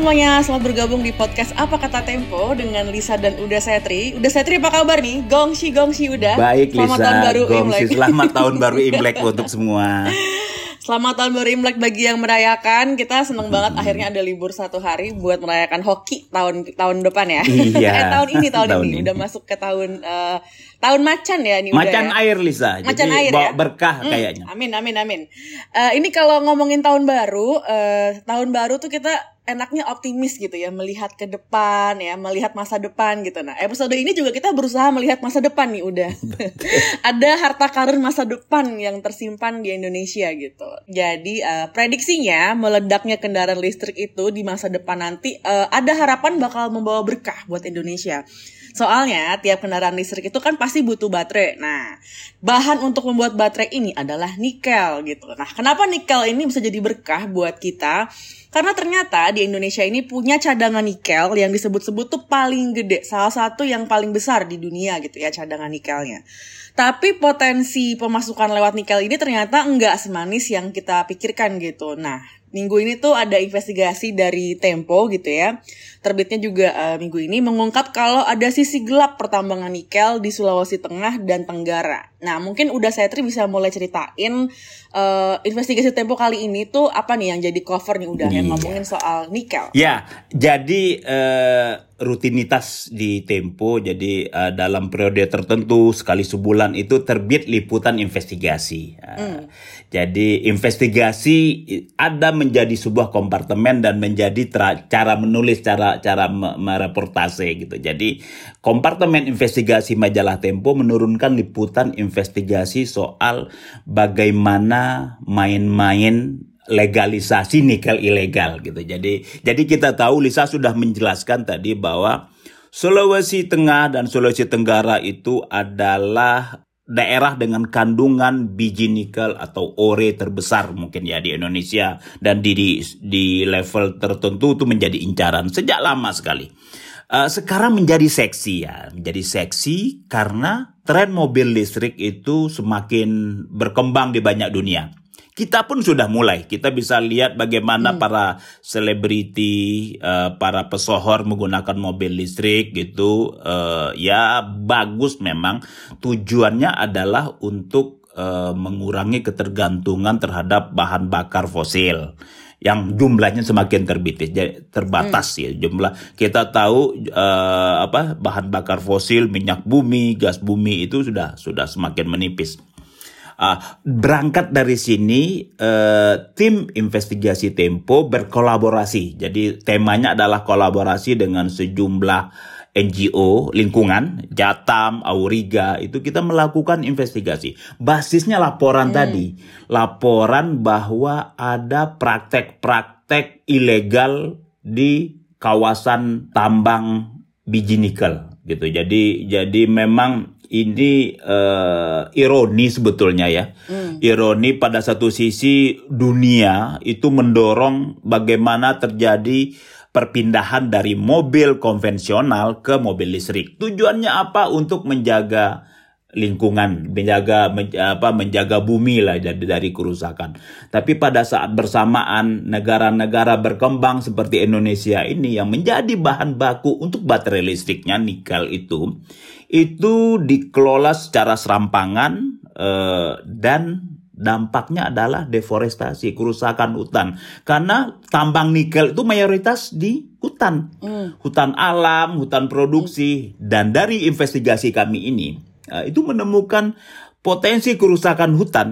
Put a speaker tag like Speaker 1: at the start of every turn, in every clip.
Speaker 1: Semuanya, selamat bergabung di podcast Apa Kata Tempo dengan Lisa dan Uda Setri. Uda Setri apa kabar nih? Gongsi gongsi Uda.
Speaker 2: Baik
Speaker 1: selamat
Speaker 2: Lisa,
Speaker 1: tahun baru
Speaker 2: Gongsi.
Speaker 1: Imlek.
Speaker 2: Selamat tahun baru Imlek untuk semua.
Speaker 1: Selamat tahun baru Imlek bagi yang merayakan. Kita seneng banget akhirnya ada libur satu hari buat merayakan hoki tahun tahun depan ya.
Speaker 2: Iya.
Speaker 1: eh, tahun ini tahun,
Speaker 2: Tahun
Speaker 1: ini.
Speaker 2: ini.
Speaker 1: udah masuk ke tahun eh, tahun macan ya ini
Speaker 2: Macan
Speaker 1: udah ya.
Speaker 2: air Lisa,
Speaker 1: Macan
Speaker 2: jadi
Speaker 1: air
Speaker 2: bawa
Speaker 1: ya?
Speaker 2: berkah
Speaker 1: Hmm,
Speaker 2: kayaknya.
Speaker 1: Amin amin amin. Eh, ini kalau ngomongin tahun baru, eh, tahun baru tuh kita enaknya optimis gitu ya, melihat ke depan ya, melihat masa depan gitu. Nah, episode ini juga kita berusaha melihat masa depan nih udah. Ada harta karun masa depan yang tersimpan di Indonesia gitu. Jadi eh, prediksinya meledaknya kendaraan listrik itu di masa depan nanti eh, ada harapan bakal membawa berkah buat Indonesia. Soalnya tiap kendaraan listrik itu kan pasti butuh baterai. Nah, bahan untuk membuat baterai ini adalah nikel gitu. Nah, kenapa nikel ini bisa jadi berkah buat kita? Karena ternyata di Indonesia ini punya cadangan nikel yang disebut-sebut tuh paling gede, salah satu yang paling besar di dunia gitu ya cadangan nikelnya. Tapi potensi pemasukan lewat nikel ini ternyata enggak semanis yang kita pikirkan gitu. Nah, minggu ini tuh ada investigasi dari Tempo gitu ya. Terbitnya juga eh, minggu ini mengungkap kalau ada sisi gelap pertambangan nikel di Sulawesi Tengah dan Tenggara. Nah, mungkin udah saya bisa mulai ceritain eh, investigasi Tempo kali ini tuh apa nih yang jadi cover nih udah yang
Speaker 2: Iya.
Speaker 1: ngomongin soal nikel.
Speaker 2: Ya, jadi eh, rutinitas di Tempo, jadi eh, dalam periode tertentu sekali sebulan itu terbit liputan investigasi. Eh, Jadi investigasi ada menjadi sebuah kompartemen dan menjadi cara menulis, cara cara me- mereportase gitu. Jadi kompartemen investigasi majalah Tempo menurunkan liputan investigasi soal bagaimana main-main legalisasi nikel ilegal gitu. Jadi jadi kita tahu Lisa sudah menjelaskan tadi bahwa Sulawesi Tengah dan Sulawesi Tenggara itu adalah daerah dengan kandungan biji nikel atau ore terbesar mungkin ya di Indonesia dan di di, di level tertentu itu menjadi incaran sejak lama sekali. Eh, sekarang menjadi seksi ya, menjadi seksi karena tren mobil listrik itu semakin berkembang di banyak dunia. Kita pun sudah mulai. Kita bisa lihat bagaimana para selebriti, eh, para pesohor menggunakan mobil listrik gitu. Eh, ya bagus memang. Tujuannya adalah untuk eh, mengurangi ketergantungan terhadap bahan bakar fosil yang jumlahnya semakin terbit jadi terbatas ya jumlah kita tahu eh, apa bahan bakar fosil minyak bumi gas bumi itu sudah sudah semakin menipis Ah, berangkat dari sini eh, tim investigasi Tempo berkolaborasi. Jadi temanya adalah kolaborasi dengan sejumlah NGO lingkungan, Jatam, Auriga itu kita melakukan investigasi. Basisnya laporan tadi, laporan bahwa ada praktek-praktek ilegal di kawasan tambang biji nikel gitu. Jadi jadi memang ini eh, ironi sebetulnya ya. Ironi pada satu sisi dunia itu mendorong bagaimana terjadi perpindahan dari mobil konvensional ke mobil listrik. Tujuannya apa? Untuk menjaga lingkungan, menjaga men- apa menjaga bumi lah dari dari kerusakan. Tapi pada saat bersamaan negara-negara berkembang seperti Indonesia ini yang menjadi bahan baku untuk baterai listriknya nikel itu itu dikelola secara serampangan eh, dan dampaknya adalah deforestasi, kerusakan hutan. Karena tambang nikel itu mayoritas di hutan. Hutan alam, hutan produksi. Dan dari investigasi kami ini, itu menemukan potensi kerusakan hutan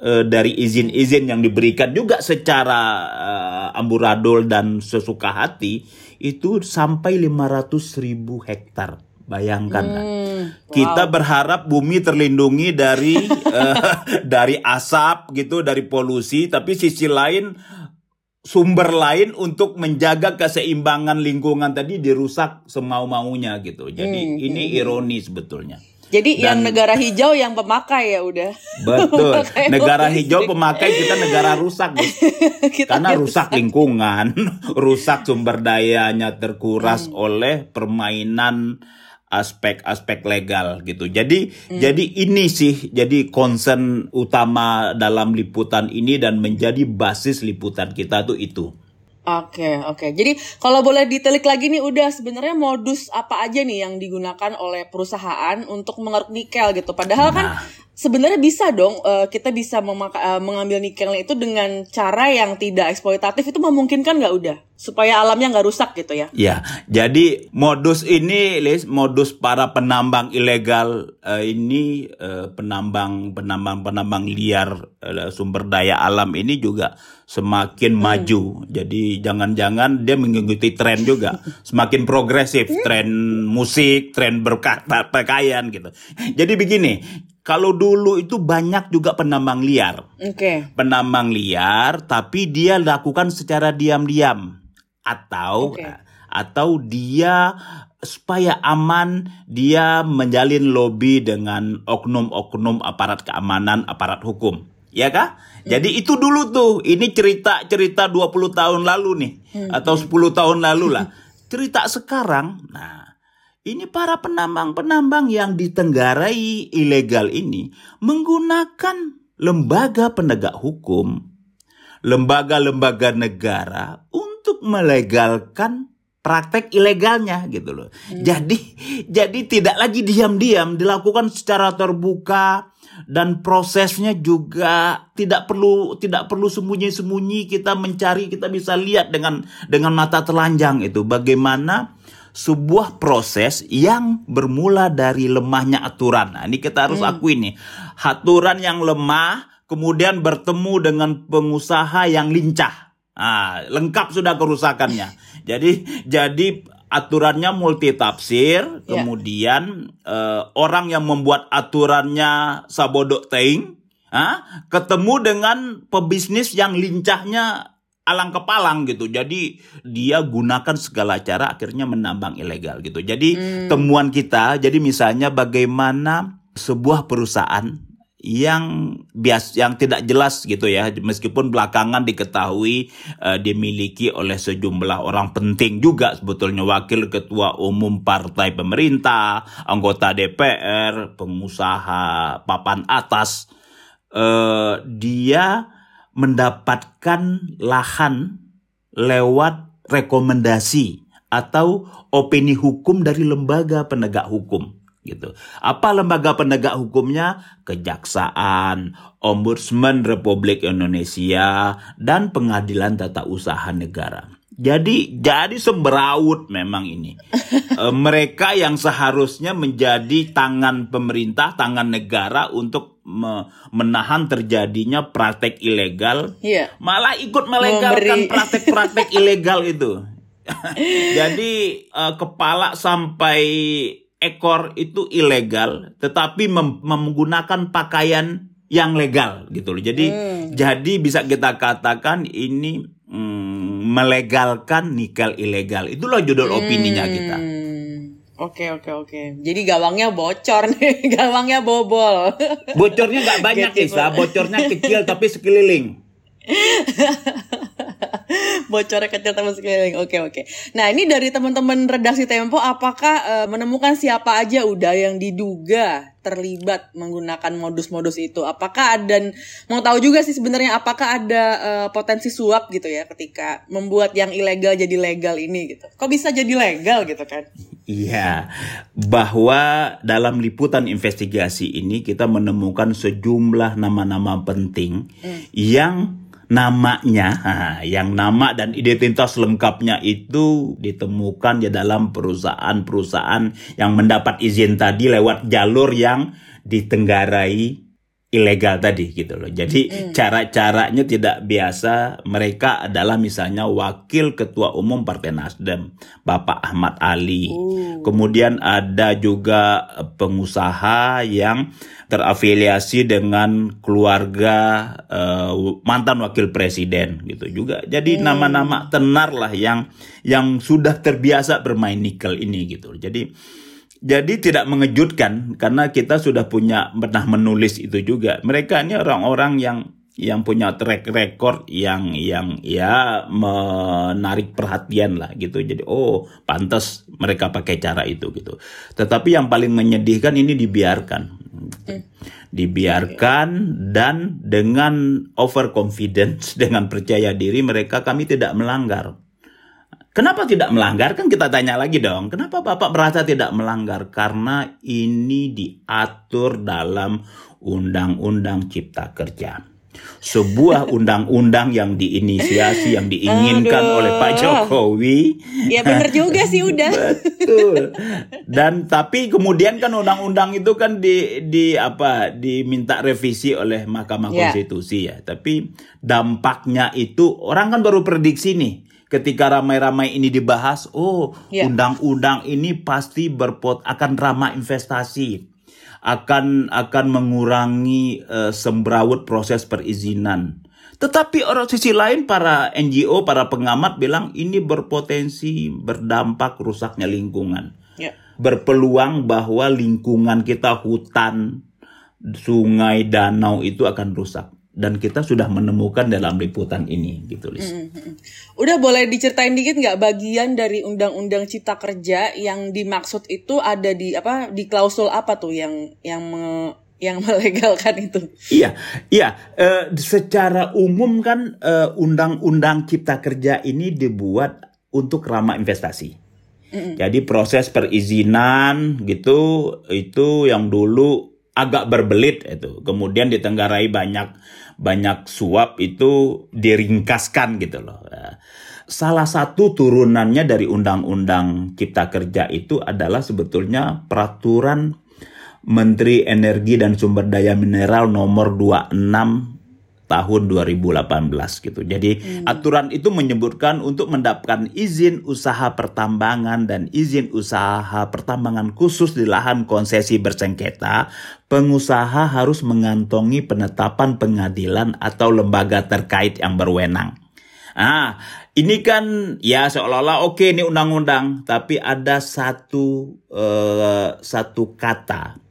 Speaker 2: eh, dari izin-izin yang diberikan juga secara eh, amburadul dan sesuka hati itu sampai 500 ribu hektar. Bayangkan lah. Kita berharap bumi terlindungi dari eh, dari asap gitu, dari polusi, tapi sisi lain sumber lain untuk menjaga keseimbangan lingkungan tadi dirusak semau-maunya gitu. Jadi ini ironi sebetulnya.
Speaker 1: Jadi yang
Speaker 2: Dan-
Speaker 1: negara hijau yang pemakai ya udah.
Speaker 2: Betul.
Speaker 1: Pemakai
Speaker 2: Negara hijau pemakai kita negara rusak.
Speaker 1: Kita
Speaker 2: Karena
Speaker 1: yang
Speaker 2: rusak lingkungan, rusak sumber dayanya terkuras
Speaker 1: Hmm.
Speaker 2: oleh permainan aspek-aspek legal gitu. Jadi
Speaker 1: Hmm.
Speaker 2: jadi ini sih jadi concern utama dalam liputan ini dan menjadi basis liputan kita tuh itu.
Speaker 1: Oke, oke. Jadi kalau boleh ditelik lagi nih udah sebenarnya modus apa aja nih yang digunakan oleh perusahaan untuk mengeruk nikel gitu. Padahal kan
Speaker 2: Nah.
Speaker 1: Sebenarnya bisa dong eh, kita bisa memaka- eh, mengambil nikelnya itu dengan cara yang tidak eksploitatif itu memungkinkan nggak udah supaya alamnya nggak rusak gitu ya.
Speaker 2: Ya, jadi modus ini, Lis, modus para penambang ilegal eh, ini, eh, penambang, penambang, penambang liar eh, sumber daya alam ini juga semakin maju. Jadi jangan-jangan dia mengikuti tren juga, semakin progresif, tren musik, tren berpakaian gitu. Jadi begini, kalau dulu itu banyak juga penambang liar.
Speaker 1: Oke.
Speaker 2: penambang liar tapi dia lakukan secara diam-diam. Atau
Speaker 1: Oke.
Speaker 2: atau dia supaya aman dia menjalin lobby dengan oknum-oknum aparat keamanan aparat hukum. Ya kah? Jadi itu dulu tuh. Ini cerita-cerita 20 tahun lalu nih. Atau 10 tahun lalu lah. Cerita sekarang. Nah ini para penambang-penambang yang ditenggarai ilegal ini menggunakan lembaga penegak hukum, lembaga-lembaga negara untuk melegalkan praktek ilegalnya gitu loh. Jadi jadi tidak lagi diam-diam dilakukan secara terbuka dan prosesnya juga tidak perlu tidak perlu sembunyi-sembunyi kita mencari kita bisa lihat dengan dengan mata telanjang itu bagaimana sebuah proses yang bermula dari lemahnya aturan. Nah, ini kita harus akui nih. Aturan yang lemah kemudian bertemu dengan pengusaha yang lincah. Ah, lengkap sudah kerusakannya. jadi jadi aturannya multi tafsir,
Speaker 1: Ya.
Speaker 2: kemudian eh, orang yang membuat aturannya sabodok teing, ah, ketemu dengan pebisnis yang lincahnya alang kepalang gitu. Jadi dia gunakan segala cara akhirnya menambang ilegal gitu. Jadi temuan kita jadi misalnya bagaimana sebuah perusahaan yang bias yang tidak jelas gitu ya meskipun belakangan diketahui eh, dimiliki oleh sejumlah orang penting juga sebetulnya wakil ketua umum partai pemerintah anggota DPR pengusaha papan atas eh, dia mendapatkan lahan lewat rekomendasi atau opini hukum dari lembaga penegak hukum gitu. Apa lembaga penegak hukumnya? Kejaksaan, Ombudsman Republik Indonesia, dan Pengadilan Tata Usaha Negara. Jadi jadi semberawut memang ini. Eh, mereka yang seharusnya menjadi tangan pemerintah, tangan negara untuk me- menahan terjadinya praktek ilegal,
Speaker 1: Iya.
Speaker 2: malah ikut melegalkan praktek-praktek ilegal itu. Jadi eh, kepala sampai ekor itu ilegal, tetapi mem- menggunakan pakaian yang legal gitu loh. Jadi jadi bisa kita katakan ini mm, melegalkan nikel ilegal. Itulah judul opininya kita.
Speaker 1: Hmm, Oke oke oke. Jadi gawangnya bocor nih, gawangnya bobol.
Speaker 2: Bocornya nggak banyak Isa, bocornya kecil tapi sekeliling.
Speaker 1: Bocornya kecil teman sekeliling. Oke oke. Nah ini dari teman-teman redaksi Tempo, apakah eh, menemukan siapa aja udah yang diduga terlibat menggunakan modus-modus itu? Apakah ada dan mau tahu juga sih sebenarnya apakah ada eh, potensi suap gitu ya ketika membuat yang ilegal jadi legal ini gitu? Kok bisa jadi legal gitu kan?
Speaker 2: Iya, bahwa dalam liputan investigasi ini kita menemukan sejumlah nama-nama penting yang namanya, yang nama dan identitas lengkapnya itu ditemukan di dalam perusahaan-perusahaan yang mendapat izin tadi lewat jalur yang ditenggarai ilegal tadi gitu loh. Jadi cara-caranya tidak biasa. Mereka adalah misalnya wakil ketua umum Partai Nasdem, Bapak Ahmad Ali. Kemudian ada juga eh, pengusaha yang terafiliasi dengan keluarga eh, mantan wakil presiden gitu juga. Jadi nama-nama tenar lah yang yang sudah terbiasa bermain nikel ini gitu. Jadi jadi tidak mengejutkan karena kita sudah punya pernah menulis itu juga. Mereka ini orang-orang yang yang punya track record yang yang ya menarik perhatian lah gitu. Jadi oh pantas mereka pakai cara itu gitu. Tetapi yang paling menyedihkan ini dibiarkan. dibiarkan dan dengan overconfidence dengan percaya diri mereka kami tidak melanggar. Kenapa tidak melanggar? Kan kita tanya lagi dong. Kenapa Bapak merasa tidak melanggar? Karena ini diatur dalam Undang-Undang Cipta Kerja sebuah undang-undang yang diinisiasi yang diinginkan Aduh. oleh Pak Jokowi.
Speaker 1: Ya benar juga sih udah.
Speaker 2: Betul. Dan tapi kemudian kan undang-undang itu kan di di apa diminta revisi oleh Mahkamah ya. Konstitusi ya. Tapi dampaknya itu orang kan baru prediksi nih ketika ramai-ramai ini dibahas, oh ya. undang-undang ini pasti berpot akan ramah investasi akan akan mengurangi uh, sembraut proses perizinan. Tetapi orang sisi lain para NGO, para pengamat bilang ini berpotensi berdampak rusaknya lingkungan. Yeah. Berpeluang bahwa lingkungan kita hutan, sungai, danau itu akan rusak dan kita sudah menemukan dalam liputan ini gitu Lis. Mm -hmm.
Speaker 1: Udah boleh diceritain dikit nggak bagian dari undang-undang cipta kerja yang dimaksud itu ada di apa di klausul apa tuh yang yang me, yang melegalkan itu?
Speaker 2: Iya, iya. Uh, secara umum kan undang undang-undang cipta kerja ini dibuat untuk ramah investasi. Mm -hmm. Jadi proses perizinan gitu itu yang dulu agak berbelit itu. Kemudian ditenggarai banyak banyak suap itu diringkaskan gitu loh. Salah satu turunannya dari Undang-Undang Cipta Kerja itu adalah sebetulnya peraturan Menteri Energi dan Sumber Daya Mineral nomor 26 tahun 2018 gitu. Jadi hmm. aturan itu menyebutkan untuk mendapatkan izin usaha pertambangan dan izin usaha pertambangan khusus di lahan konsesi bersengketa, pengusaha harus mengantongi penetapan pengadilan atau lembaga terkait yang berwenang. Ah, ini kan ya seolah-olah oke okay, ini undang-undang, tapi ada satu uh, satu kata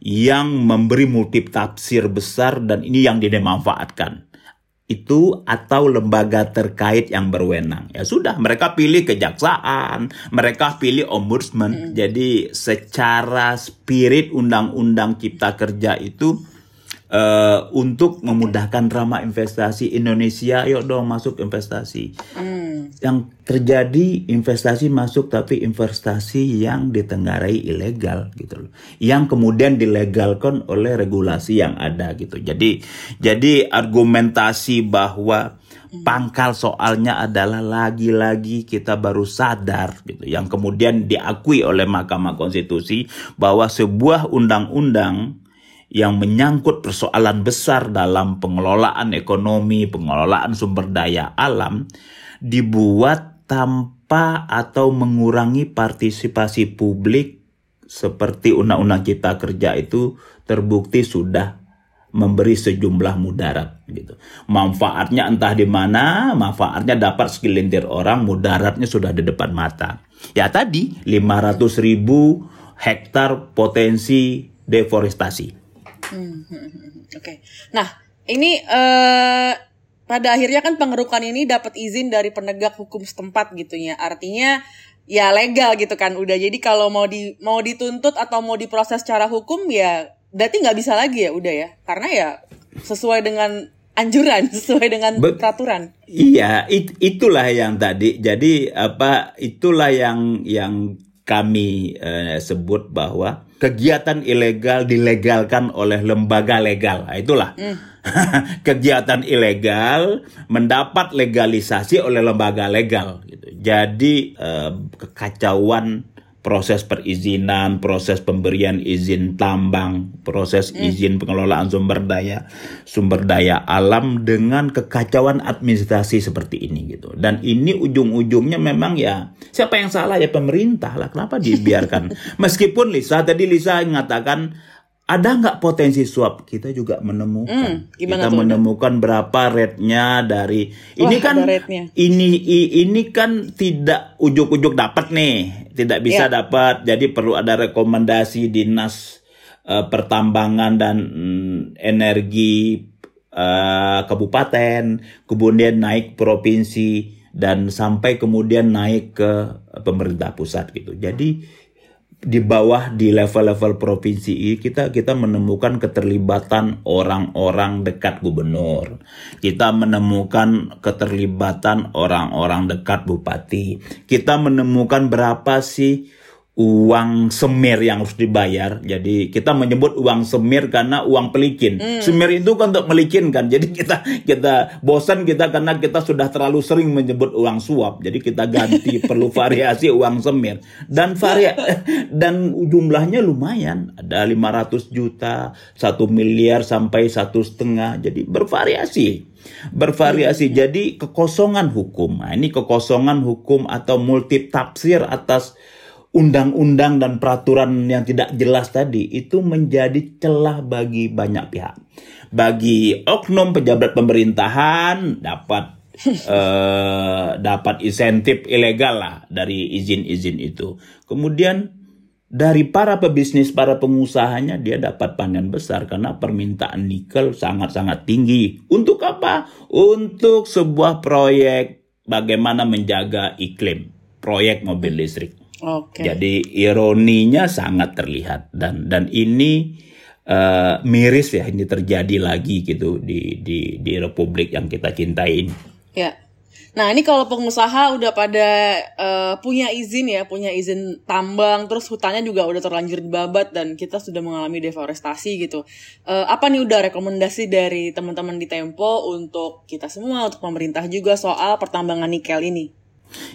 Speaker 2: yang memberi multitafsir besar dan ini yang dimanfaatkan itu atau lembaga terkait yang berwenang. Ya sudah, mereka pilih kejaksaan, mereka pilih ombudsman. Mm. Jadi secara spirit undang-undang cipta kerja itu uh, untuk memudahkan drama investasi Indonesia, yuk dong masuk investasi. Hmm. Yang terjadi investasi masuk tapi investasi yang ditenggarai ilegal gitu loh. Yang kemudian dilegalkan oleh regulasi yang ada gitu. Jadi jadi argumentasi bahwa pangkal soalnya adalah lagi-lagi kita baru sadar gitu yang kemudian diakui oleh Mahkamah Konstitusi bahwa sebuah undang-undang yang menyangkut persoalan besar dalam pengelolaan ekonomi, pengelolaan sumber daya alam dibuat tanpa atau mengurangi partisipasi publik seperti Undang-Undang Cipta Kerja itu terbukti sudah memberi sejumlah mudarat gitu. Manfaatnya entah di mana, manfaatnya dapat segelintir orang, mudaratnya sudah di depan mata. Ya tadi 500 ribu hektar potensi deforestasi.
Speaker 1: Hmm, hmm, hmm, Oke. Okay. Nah, ini uh, pada akhirnya kan pengerukan ini dapat izin dari penegak hukum setempat gitu ya. Artinya ya legal gitu kan udah. Jadi kalau mau di mau dituntut atau mau diproses secara hukum ya berarti nggak bisa lagi ya udah ya. Karena ya sesuai dengan anjuran sesuai dengan Be peraturan.
Speaker 2: Iya, it, itulah yang tadi. Jadi apa itulah yang yang kami eh, sebut bahwa kegiatan ilegal dilegalkan oleh lembaga legal. Nah, itulah. Mm. kegiatan ilegal mendapat legalisasi oleh lembaga legal gitu. Jadi eh, kekacauan proses perizinan, proses pemberian izin tambang, proses hmm. izin pengelolaan sumber daya, sumber daya alam dengan kekacauan administrasi seperti ini gitu. Dan ini ujung-ujungnya memang ya siapa yang salah ya pemerintah lah. Kenapa dibiarkan? Meskipun Lisa tadi Lisa mengatakan ada nggak potensi suap? Kita juga menemukan. Hmm, kita tuh? menemukan berapa rate-nya dari Wah, ini kan ini ini kan tidak ujuk-ujuk dapat nih, tidak bisa yeah. dapat. Jadi perlu ada rekomendasi dinas uh, pertambangan dan mm, energi uh, kabupaten, kemudian naik provinsi dan sampai kemudian naik ke pemerintah pusat gitu. Jadi di bawah di level-level provinsi kita kita menemukan keterlibatan orang-orang dekat gubernur. Kita menemukan keterlibatan orang-orang dekat bupati. Kita menemukan berapa sih uang semir yang harus dibayar. Jadi kita menyebut uang semir karena uang pelikin. Hmm. Semir itu kan untuk melikin kan. Jadi kita kita bosan kita karena kita sudah terlalu sering menyebut uang suap. Jadi kita ganti perlu variasi uang semir dan varia dan jumlahnya lumayan. Ada 500 juta, satu miliar sampai satu setengah. Jadi bervariasi bervariasi. Hmm. Jadi kekosongan hukum. Nah, ini kekosongan hukum atau multi tafsir atas undang-undang dan peraturan yang tidak jelas tadi itu menjadi celah bagi banyak pihak. Bagi oknum pejabat pemerintahan dapat uh, dapat insentif ilegal lah dari izin-izin itu. Kemudian dari para pebisnis, para pengusahanya dia dapat panen besar karena permintaan nikel sangat-sangat tinggi. Untuk apa? Untuk sebuah proyek bagaimana menjaga iklim, proyek mobil listrik. Okay. Jadi ironinya sangat terlihat dan dan ini uh, miris ya ini terjadi lagi gitu di di di republik yang kita cintai ini.
Speaker 1: Ya. Nah ini kalau pengusaha udah pada uh, punya izin ya, punya izin tambang, terus hutannya juga udah terlanjur dibabat dan kita sudah mengalami deforestasi gitu. Uh, apa nih udah rekomendasi dari teman-teman di Tempo untuk kita semua, untuk pemerintah juga soal pertambangan nikel ini?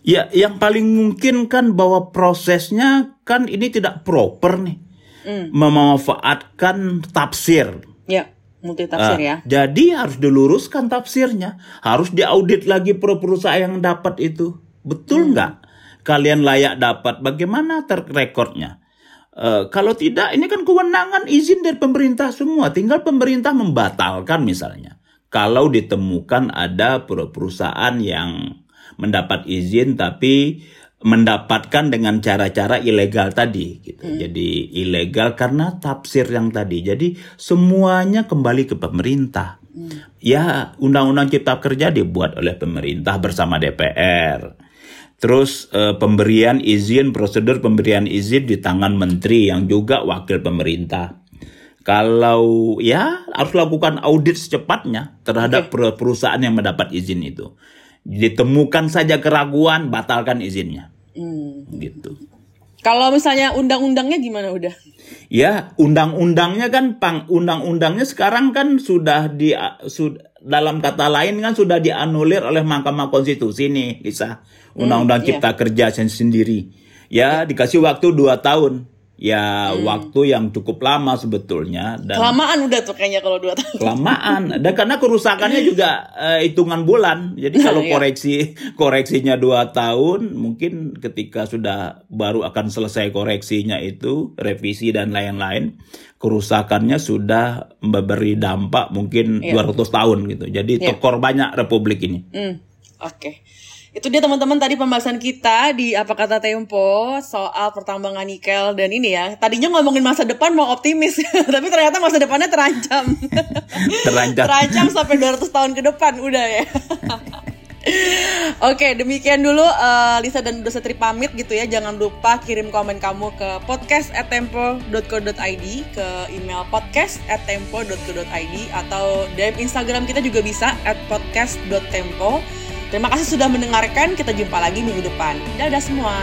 Speaker 2: Ya, yang paling mungkin kan bahwa prosesnya kan ini tidak proper nih. Mm. Memanfaatkan tafsir.
Speaker 1: Ya, multi tafsir uh, ya.
Speaker 2: Jadi harus diluruskan tafsirnya. Harus diaudit lagi perusahaan yang dapat itu. Betul hmm. nggak? Mm. Kalian layak dapat. Bagaimana terrekodnya? Uh, kalau tidak, ini kan kewenangan izin dari pemerintah semua. Tinggal pemerintah membatalkan misalnya. Kalau ditemukan ada perusahaan yang mendapat izin tapi mendapatkan dengan cara-cara ilegal tadi gitu. Hmm. Jadi ilegal karena tafsir yang tadi. Jadi semuanya kembali ke pemerintah. Hmm. Ya, undang-undang cipta kerja dibuat oleh pemerintah bersama DPR. Terus eh, pemberian izin, prosedur pemberian izin di tangan menteri yang juga wakil pemerintah. Kalau ya harus lakukan audit secepatnya terhadap okay. perusahaan yang mendapat izin itu ditemukan saja keraguan batalkan izinnya. Hmm. gitu.
Speaker 1: Kalau misalnya undang-undangnya gimana udah
Speaker 2: ya undang-undangnya kan pang undang-undangnya sekarang kan sudah di sudah dalam kata lain kan sudah dianulir oleh Mahkamah Konstitusi nih Lisa. Undang-undang hmm, cipta iya. kerja sendiri. Ya dikasih waktu dua tahun ya hmm. waktu yang cukup lama sebetulnya
Speaker 1: dan kelamaan udah tuh kayaknya kalau dua tahun
Speaker 2: kelamaan dan karena kerusakannya juga uh, hitungan bulan jadi nah, kalau iya. koreksi koreksinya dua tahun mungkin ketika sudah baru akan selesai koreksinya itu revisi dan lain-lain kerusakannya sudah memberi dampak mungkin iya. 200 tahun gitu jadi iya. tekor banyak republik ini
Speaker 1: hmm. oke okay. Itu dia teman-teman tadi pembahasan kita di apa kata Tempo soal pertambangan nikel dan ini ya. Tadinya ngomongin masa depan mau optimis, tapi ternyata masa depannya terancam.
Speaker 2: terancam.
Speaker 1: terancam sampai 200 tahun ke depan udah ya. Oke, demikian dulu uh, Lisa dan Dosetri pamit gitu ya. Jangan lupa kirim komen kamu ke podcast@tempo.co.id, ke email podcast@tempo.co.id atau DM Instagram kita juga bisa @podcast.tempo. Terima kasih sudah mendengarkan. Kita jumpa lagi minggu depan. Dadah semua.